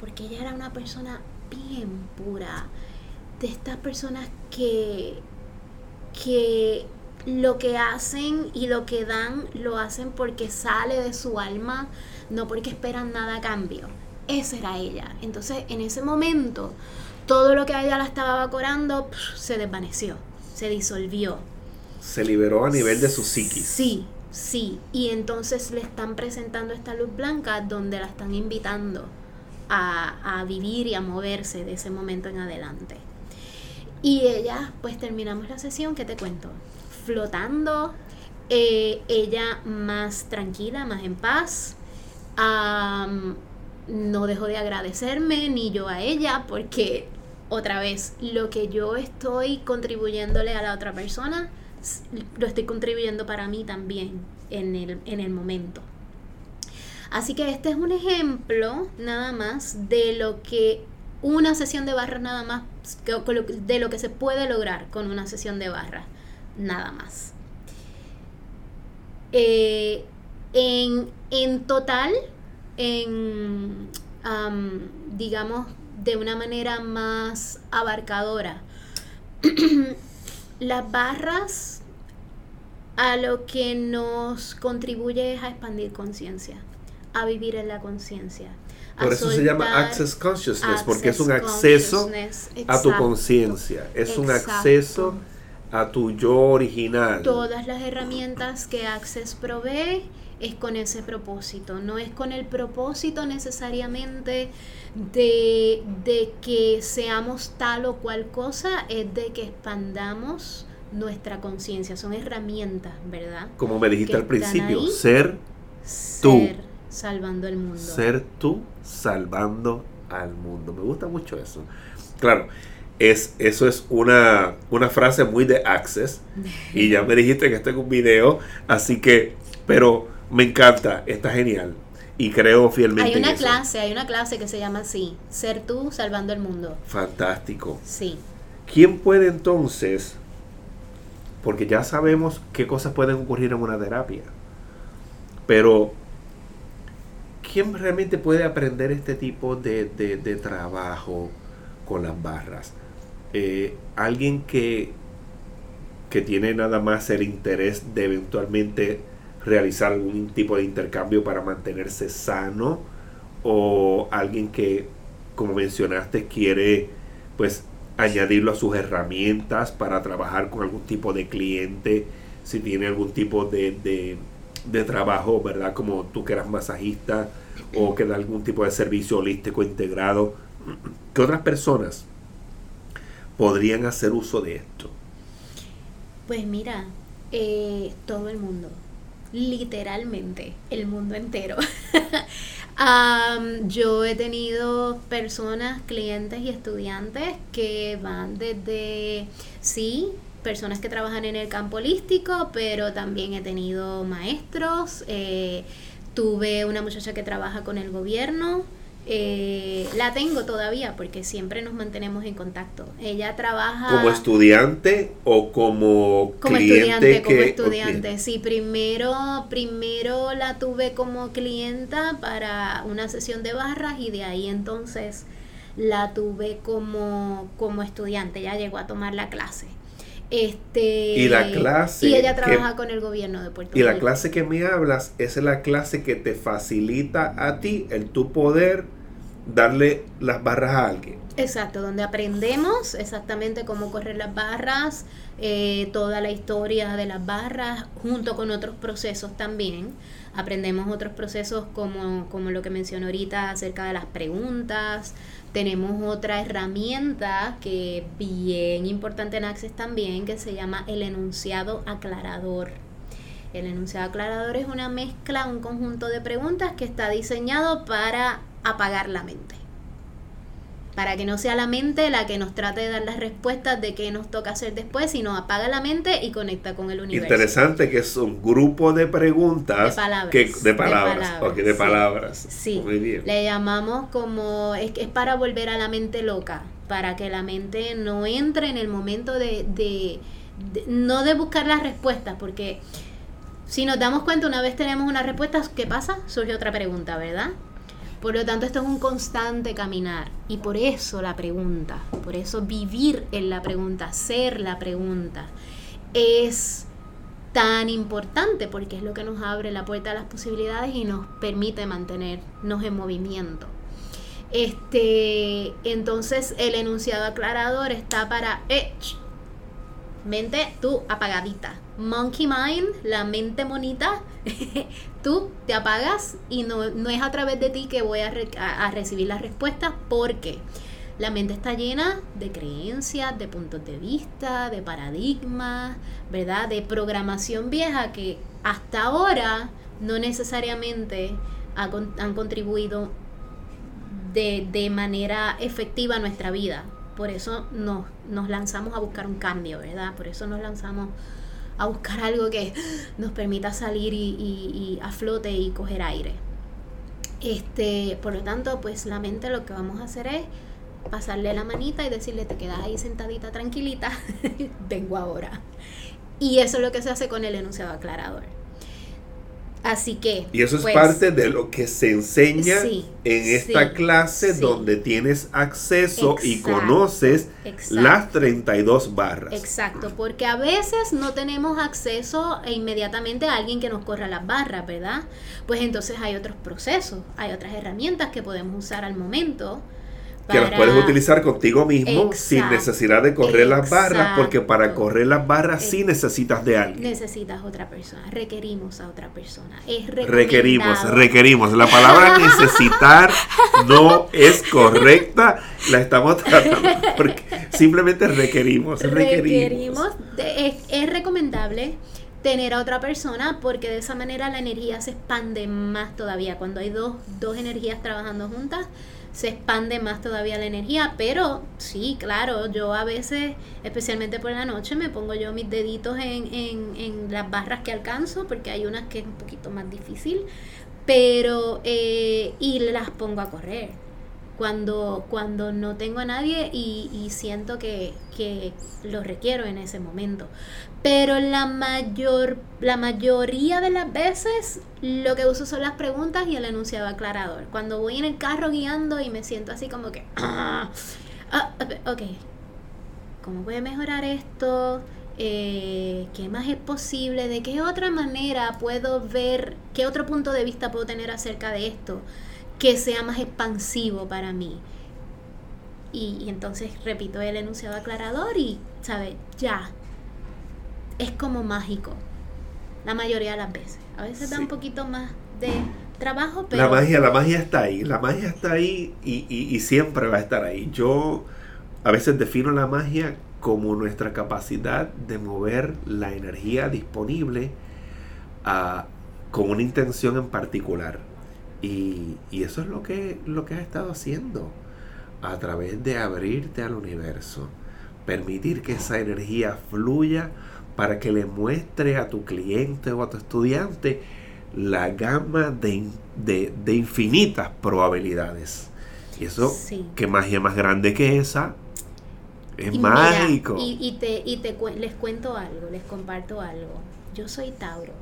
porque ella era una persona bien pura, de estas personas que, que lo que hacen y lo que dan lo hacen porque sale de su alma, no porque esperan nada a cambio. Esa era ella. Entonces, en ese momento, todo lo que ella la estaba evaporando se desvaneció, se disolvió. Se liberó a nivel de su psiquis. Sí, sí. Y entonces le están presentando esta luz blanca donde la están invitando a, a vivir y a moverse de ese momento en adelante. Y ella, pues terminamos la sesión, ¿qué te cuento? Flotando, eh, ella más tranquila, más en paz. No dejó de agradecerme, ni yo a ella, porque otra vez, lo que yo estoy contribuyéndole a la otra persona, lo estoy contribuyendo para mí también en el, en el momento. Así que este es un ejemplo nada más de lo que una sesión de barras nada más, de lo que se puede lograr con una sesión de barras, nada más. Eh, en, total, en, digamos, de una manera más abarcadora, (clears throat) las barras a lo que nos contribuye es a expandir conciencia, a vivir en la conciencia por eso se llama Access Consciousness, porque es un acceso a tu conciencia, es un acceso a tu yo original. Todas las herramientas que Access provee es con ese propósito, no es con el propósito necesariamente de, de que seamos tal o cual cosa, es de que expandamos nuestra conciencia, son herramientas, ¿verdad? Como me dijiste al principio, ser, tú salvando el mundo. Ser tú salvando al mundo. Me gusta mucho eso. Claro, es, eso es una, una frase muy de Access. Y ya me dijiste que este es un video. Así que, pero me encanta, está genial. Y creo fielmente. Hay una clase, hay una clase que se llama así: Ser tú salvando el mundo. Fantástico. Sí. ¿Quién puede entonces? Porque ya sabemos qué cosas pueden ocurrir en una terapia. Pero ¿quién realmente puede aprender este tipo de, trabajo con las barras? Eh, alguien que, que tiene nada más el interés de eventualmente realizar algún tipo de intercambio para mantenerse sano o alguien que, como mencionaste, quiere pues añadirlo a sus herramientas para trabajar con algún tipo de cliente, si tiene algún tipo de, de trabajo, ¿verdad? Como tú que eras masajista o que da algún tipo de servicio holístico integrado. ¿Qué otras personas podrían hacer uso de esto? Pues mira, eh, todo el mundo, literalmente, el mundo entero. (laughs) yo he tenido personas, clientes y estudiantes que van desde, sí, personas que trabajan en el campo holístico, pero también he tenido maestros, eh, tuve una muchacha que trabaja con el gobierno, eh, la tengo todavía porque siempre nos mantenemos en contacto. Ella trabaja... ¿Como estudiante o como... Como estudiante, como estudiante. Sí, primero, primero la tuve como clienta para una sesión de barras y de ahí entonces la tuve como, como estudiante. Ya llegó a tomar la clase. Este, y la clase. Y ella trabaja con el gobierno de Puerto Rico. Y la clase que me hablas es la clase que te facilita a ti el tu poder darle las barras a alguien. Exacto, donde aprendemos exactamente cómo correr las barras, eh, toda la historia de las barras, junto con otros procesos también. Aprendemos otros procesos como, como lo que mencioné ahorita acerca de las preguntas, tenemos otra herramienta que es bien importante en Access también, que se llama el enunciado aclarador. El enunciado aclarador es una mezcla, un conjunto de preguntas que está diseñado para apagar la mente. para que no sea la mente la que nos trate de dar las respuestas de qué nos toca hacer después, sino apaga la mente y conecta con el universo. Interesante que es un grupo de preguntas. De palabras. Que, de palabras. De palabras, ok, de sí. palabras. Sí, Muy bien. le llamamos como, es, es para volver a la mente loca, para que la mente no entre en el momento de, de- de- no de buscar las respuestas, porque si nos damos cuenta, una vez tenemos una respuesta, ¿qué pasa? Surge otra pregunta, ¿verdad? Por lo tanto, esto es un constante caminar y por eso la pregunta, por eso vivir en la pregunta, ser la pregunta, es tan importante porque es lo que nos abre la puerta a las posibilidades y nos permite mantenernos en movimiento. Este, entonces el enunciado aclarador está para eh, ch, mente tú apagadita. Monkey mind, la mente monita, (laughs) tú te apagas y no, no es a través de ti que voy a, a- recibir las respuestas porque la mente está llena de creencias, de puntos de vista, de paradigmas, ¿verdad? De programación vieja que hasta ahora no necesariamente ha han contribuido de, de manera efectiva a nuestra vida. Por eso nos, nos lanzamos a buscar un cambio, ¿verdad? Por eso nos lanzamos a buscar algo que nos permita salir y, a flote y coger aire. Este, por lo tanto, pues la mente lo que vamos a hacer es pasarle la manita y decirle, te quedas ahí sentadita tranquilita, (laughs) vengo ahora. Y eso es lo que se hace con el enunciado aclarador. Así que... Y eso es pues, parte de lo que se enseña Sí, en esta sí, clase sí. donde tienes acceso y conoces exacto. las 32 barras. Exacto, porque a veces no tenemos acceso e inmediatamente a alguien que nos corra las barras, ¿verdad? Pues entonces hay otros procesos, hay otras herramientas que podemos usar al momento. Que las puedes utilizar contigo mismo sin necesidad de correr las barras, porque para correr las barras sí necesitas de alguien. Necesitas otra persona, requerimos a otra persona. Es Requerimos, requerimos. La palabra (laughs) necesitar no es correcta, la estamos tratando porque simplemente requerimos, requerimos. requerimos, de- es, es recomendable tener a otra persona porque de esa manera la energía se expande más todavía. Cuando hay dos, dos energías trabajando juntas, se expande más todavía la energía. Pero sí, claro, yo a veces, especialmente por la noche, me pongo yo mis deditos en, en, en las barras que alcanzo porque hay unas que es un poquito más difícil. Pero, eh, y las pongo a correr cuando, cuando no tengo a nadie y, siento que, que lo requiero en ese momento. Pero la mayor, la mayoría de las veces lo que uso son las preguntas y el enunciado aclarador. Cuando voy en el carro guiando y me siento así como que, (clears throat) ah, ok, ¿cómo puede mejorar esto? Eh, ¿Qué más es posible? ¿De qué otra manera puedo ver? ¿Qué otro punto de vista puedo tener acerca de esto? Que sea más expansivo para mí. Y, y entonces repito el enunciado aclarador y, ¿sabes? Ya. Es como mágico. La mayoría de las veces. A veces da un poquito más de trabajo, pero... La magia, la magia está ahí, la magia está ahí y, y- y siempre va a estar ahí. Yo a veces defino la magia como nuestra capacidad de mover la energía disponible a- con una intención en particular. Y, y eso es lo que, lo que has estado haciendo a través de abrirte al universo, permitir que esa energía fluya para que le muestre a tu cliente o a tu estudiante la gama de, de- de infinitas probabilidades. Y eso, Sí. qué magia más grande que esa, es Y mira, mágico. y, y te, y te les cuento algo, les comparto algo. Yo soy Tauro.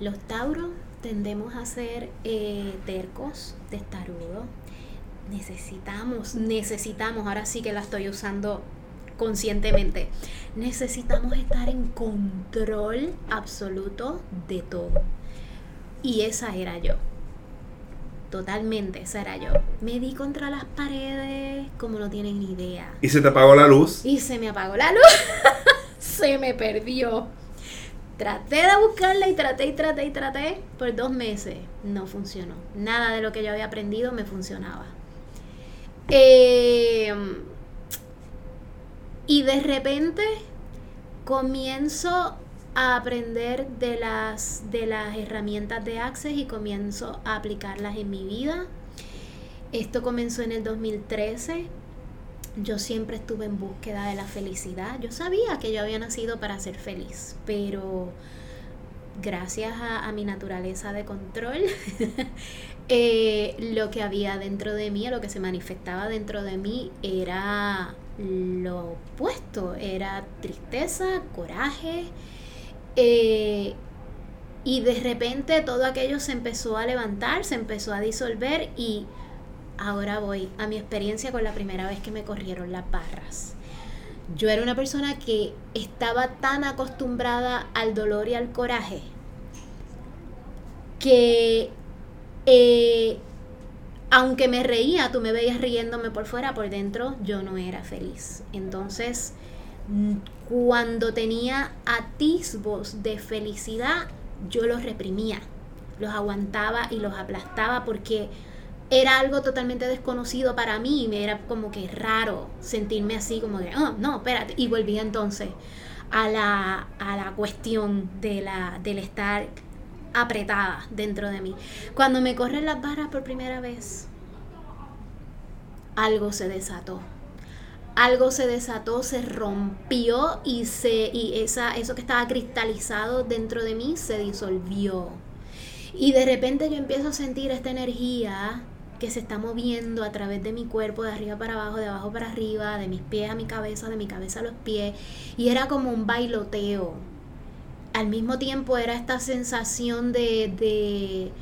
Los Tauros tendemos a ser eh, tercos, testarudos. Necesitamos, necesitamos, ahora sí que la estoy usando conscientemente, necesitamos estar en control absoluto de todo. Y esa era yo. Totalmente, esa era yo. Me di contra las paredes como no tienen ni idea. Y se te apagó la luz. Y se me apagó la luz. (laughs) se me perdió. Traté de buscarla y traté y traté y traté por dos meses. No funcionó. Nada de lo que yo había aprendido me funcionaba. Eh, y de repente comienzo a aprender de las, de las herramientas de Access y comienzo a aplicarlas en mi vida. Esto comenzó en el 2013 yo siempre estuve en búsqueda de la felicidad. Yo sabía que yo había nacido para ser feliz, pero gracias a, mi naturaleza de control, (laughs) eh, lo que había dentro de mí, lo que se manifestaba dentro de mí era lo opuesto, era tristeza, coraje, eh, y de repente todo aquello se empezó a levantar, se empezó a disolver y ahora voy a mi experiencia con la primera vez que me corrieron las barras. Yo era una persona que estaba tan acostumbrada al dolor y al coraje que eh, aunque me reía, tú me veías riéndome por fuera, por dentro yo no era feliz. Entonces, cuando tenía atisbos de felicidad, yo los reprimía, los aguantaba y los aplastaba porque era algo totalmente desconocido para mí me era como que raro sentirme así como de, oh, no, espérate. Y volví entonces a la, a la cuestión de la, del estar apretada dentro de mí. Cuando me corren las barras por primera vez, algo se desató. Algo se desató, se rompió y, se, y esa, eso que estaba cristalizado dentro de mí se disolvió. Y de repente yo empiezo a sentir esta energía que se está moviendo a través de mi cuerpo, de arriba para abajo, de abajo para arriba, de mis pies a mi cabeza, de mi cabeza a los pies. Y era como un bailoteo. Al mismo tiempo era esta sensación de, de,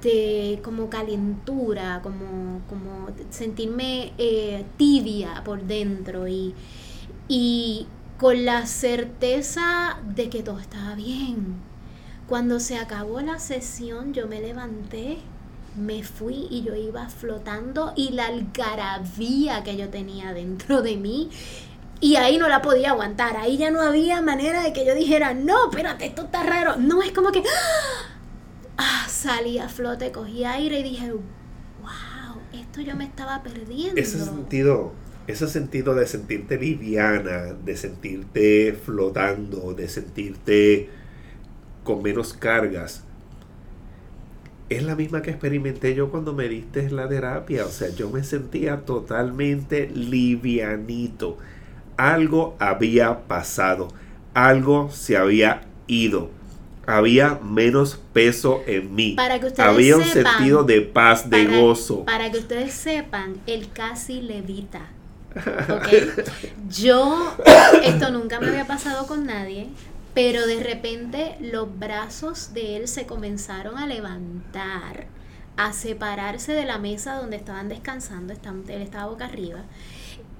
de como calentura, como, como sentirme eh, tibia por dentro y, y con la certeza de que todo estaba bien. Cuando se acabó la sesión yo me levanté me fui y yo iba flotando y la algarabía que yo tenía dentro de mí y ahí no la podía aguantar, ahí ya no había manera de que yo dijera, no, espérate, esto está raro, no, es como que ah, salí a flote, cogí aire y dije, wow, esto yo me estaba perdiendo. Ese sentido, ese sentido de sentirte liviana, de sentirte flotando, de sentirte con menos cargas, es la misma que experimenté yo cuando me diste la terapia. O sea, yo me sentía totalmente livianito. Algo había pasado. Algo se había ido. Había menos peso en mí. Para que ustedes había un sepan, sentido de paz, de para, gozo. Para que ustedes sepan, él casi levita. (laughs) ¿okay? Yo, esto nunca me había pasado con nadie. Pero de repente los brazos de él se comenzaron a levantar, a separarse de la mesa donde estaban descansando, él estaba boca arriba.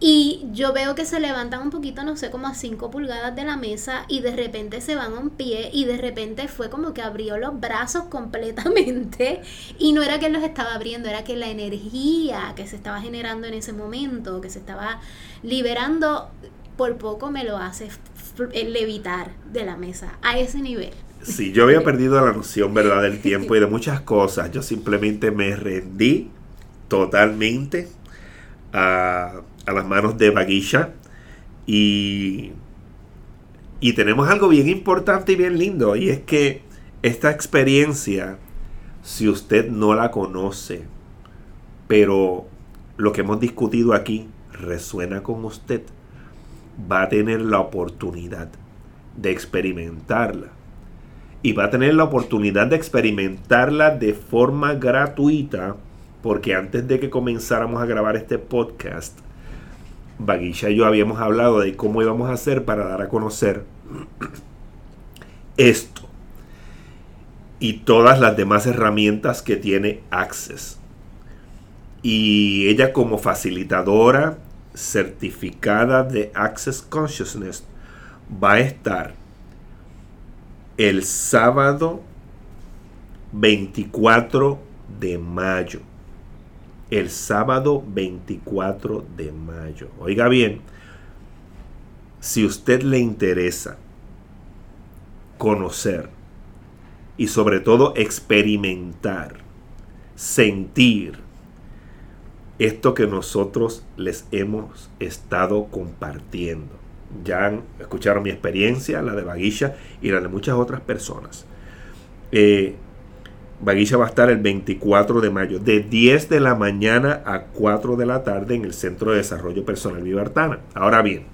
Y yo veo que se levantan un poquito, no sé, como a 5 pulgadas de la mesa y de repente se van a un pie y de repente fue como que abrió los brazos completamente y no era que él los estaba abriendo, era que la energía que se estaba generando en ese momento, que se estaba liberando, por poco me lo hace levitar de la mesa a ese nivel. Sí, yo había perdido la noción, ¿verdad?, del (laughs) tiempo y de muchas cosas. Yo simplemente me rendí totalmente a, a las manos de Baguisha y, y tenemos algo bien importante y bien lindo y es que esta experiencia, si usted no la conoce, pero lo que hemos discutido aquí resuena con usted, va a tener la oportunidad de experimentarla. Y va a tener la oportunidad de experimentarla de forma gratuita, porque antes de que comenzáramos a grabar este podcast, Baguisha y yo habíamos hablado de cómo íbamos a hacer para dar a conocer (clears throat) esto y todas las demás herramientas que tiene Access. Y ella como facilitadora certificada de Access Consciousness va a estar el sábado 24 de mayo. El sábado 24 de mayo. Oiga bien, si usted le interesa conocer y sobre todo experimentar, sentir, esto que nosotros les hemos estado compartiendo. Ya escucharon mi experiencia, la de Baguilla y la de muchas otras personas. Eh, Baguilla va a estar el 24 de mayo, de 10 de la mañana a 4 de la tarde en el Centro de Desarrollo Personal Vivartana. Ahora bien,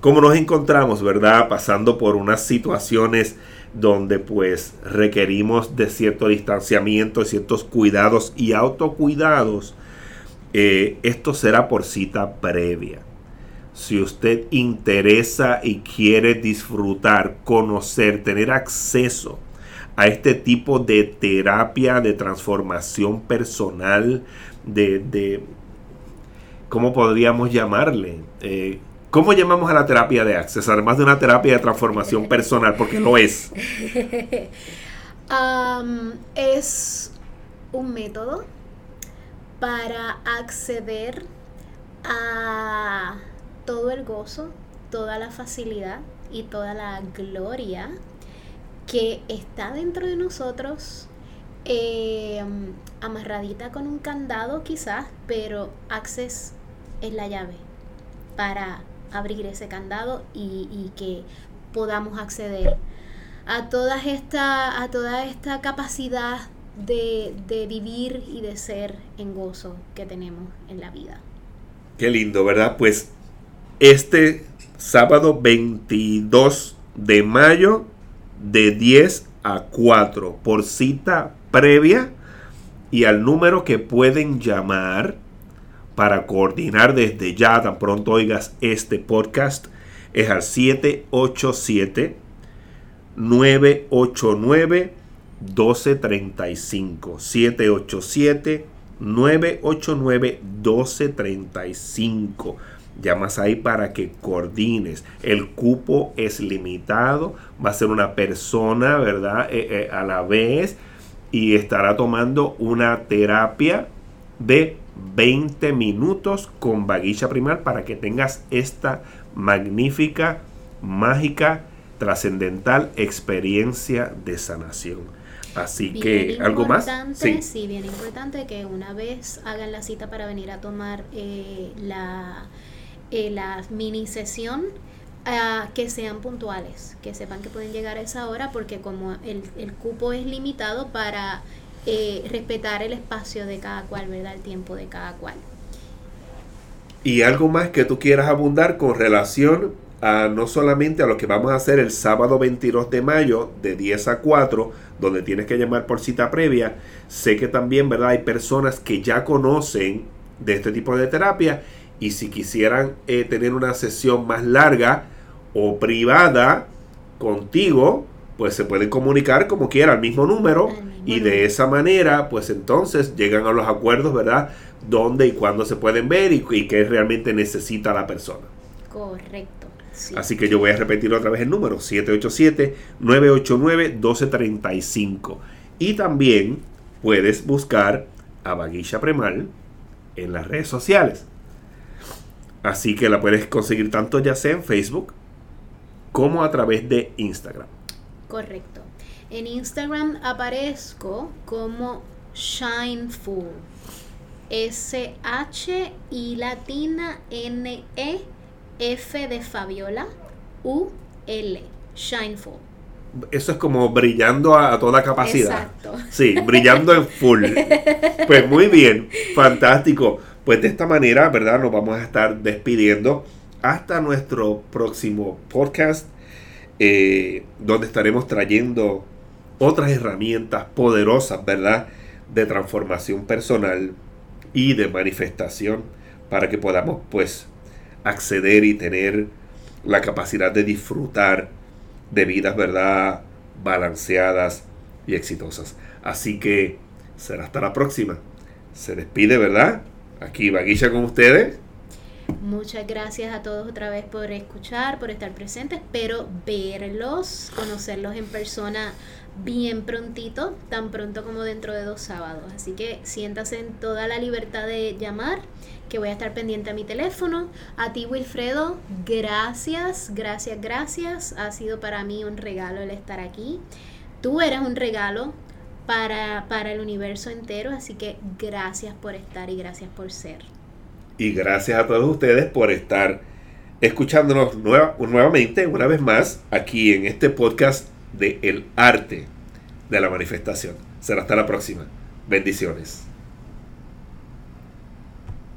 como nos encontramos, ¿verdad? Pasando por unas situaciones donde pues requerimos de cierto distanciamiento, ciertos cuidados y autocuidados, eh, esto será por cita previa. Si usted interesa y quiere disfrutar, conocer, tener acceso a este tipo de terapia de transformación personal, de, ¿cómo podríamos llamarle? Eh, ¿Cómo llamamos a la terapia de Access? Además de una terapia de transformación personal, porque lo es. (laughs) es un método para acceder a todo el gozo, toda la facilidad y toda la gloria que está dentro de nosotros, em, amarradita con un candado quizás, pero Access es la llave para abrir ese candado y, que podamos acceder a, toda esta, a toda esta capacidad de, de, vivir y de ser en gozo que tenemos en la vida. Qué lindo, ¿verdad? Pues este sábado 22 de mayo de 10 a 4 por cita previa y al número que pueden llamar para coordinar desde ya, tan pronto oigas este podcast, es al 787 989 1235 787 989 1235 llamas ahí para que coordines. El cupo es limitado, va a ser una persona, ¿verdad? Eh, eh, a la vez y estará tomando una terapia de 20 minutos con vaguilla primal para que tengas esta magnífica, mágica, trascendental experiencia de sanación. Así que, ¿algo más? Sí. sí, bien importante que una vez hagan la cita para venir a tomar eh, la, eh, la mini sesión, ah, que sean puntuales, que sepan que pueden llegar a esa hora, porque como el, el cupo es limitado para eh, respetar el espacio de cada cual, ¿verdad? El tiempo de cada cual. Y algo más que tú quieras abundar con relación a no solamente a lo que vamos a hacer el sábado 22 de mayo de 10 a 4, donde tienes que llamar por cita previa, sé que también, ¿verdad? Hay personas que ya conocen de este tipo de terapia y si quisieran eh, tener una sesión más larga o privada contigo, pues se pueden comunicar como quiera al mismo número y de esa manera, pues entonces llegan a los acuerdos, ¿verdad? Dónde y cuándo se pueden ver y, qué realmente necesita la persona. Correcto. Así que yo voy a repetir otra vez el número, 787-989-1235. Y también puedes buscar a Baguilla Premal en las redes sociales. Así que la puedes conseguir tanto ya sea en Facebook como a través de Instagram. Correcto. En Instagram aparezco como Shineful. S-H y latina N-E F de Fabiola U-L. Shineful. Eso es como brillando a, toda capacidad. Exacto. Sí, brillando en full. Pues muy bien, fantástico. Pues de esta manera, ¿verdad? Nos vamos a estar despidiendo hasta nuestro próximo podcast eh, donde estaremos trayendo otras herramientas poderosas, ¿verdad? De transformación personal y de manifestación para que podamos, pues, acceder y tener la capacidad de disfrutar de vidas, ¿verdad? Balanceadas y exitosas. Así que será hasta la próxima. Se despide, ¿verdad? Aquí Vaguilla con ustedes. Muchas gracias a todos otra vez por escuchar, por estar presentes. Espero verlos, conocerlos en persona bien prontito, tan pronto como dentro de dos sábados. Así que siéntase en toda la libertad de llamar, que voy a estar pendiente a mi teléfono. A ti, Wilfredo, gracias, gracias, gracias. Ha sido para mí un regalo el estar aquí. Tú eres un regalo para, para el universo entero, así que gracias por estar y gracias por ser. Y gracias a todos ustedes por estar escuchándonos nueva, nuevamente, una vez más, aquí en este podcast de El Arte de la Manifestación. Será hasta la próxima. Bendiciones.